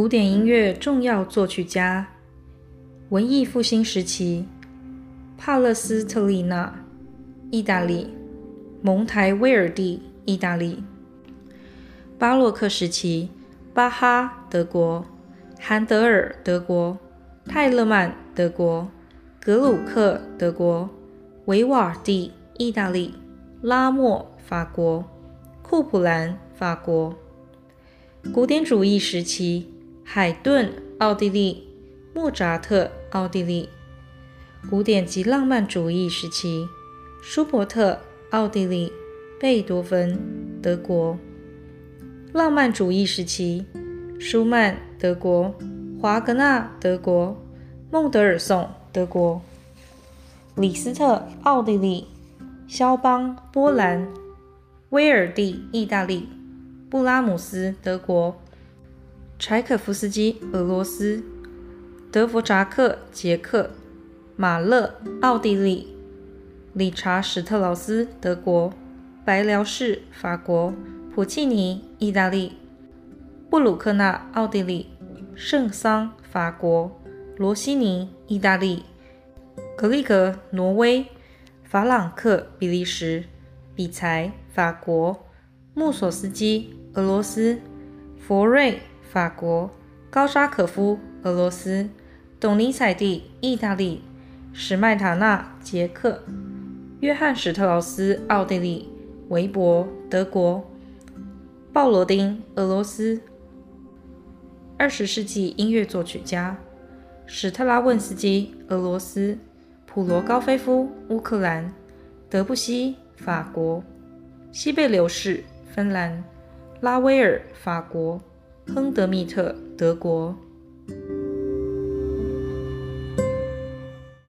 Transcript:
古典音乐重要作曲家。文艺复兴时期，帕勒斯特利纳，意大利；蒙台威尔第，意大利。巴洛克时期，巴哈，德国；韩德尔，德国；泰勒曼，德国；格鲁克，德国；维瓦尔第，意大利；拉莫，法国；库普兰，法国。古典主义时期，海顿，奥地利；莫扎特，奥地利。古典及浪漫主义时期，舒伯特，奥地利；贝多芬，德国。浪漫主义时期，舒曼，德国；华格纳，德国；孟德尔颂，德国；李斯特，奥地利；肖邦，波兰；威尔第，意大利；布拉姆斯，德国；柴可夫斯基，俄罗斯；德弗札克，捷克；马勒，奥地利；理查·史特劳斯，德国；白辽士，法国。普契尼，意大利；布鲁克纳，奥地利；圣桑，法国；罗西尼，意大利；格里格，挪威；法朗克，比利时；比才，法国；穆索斯基，俄罗斯；佛瑞，法国；高沙可夫，俄罗斯；董尼采蒂，意大利；史麦塔纳，捷克；约翰史特劳斯，奥地利；韦伯，德国。鲍罗丁，俄罗斯。二十世纪音乐作曲家：史特拉汶斯基，俄罗斯；普罗高菲夫，乌克兰；德布西，法国；西贝流士，芬兰；拉威尔，法国；亨德密特，德国。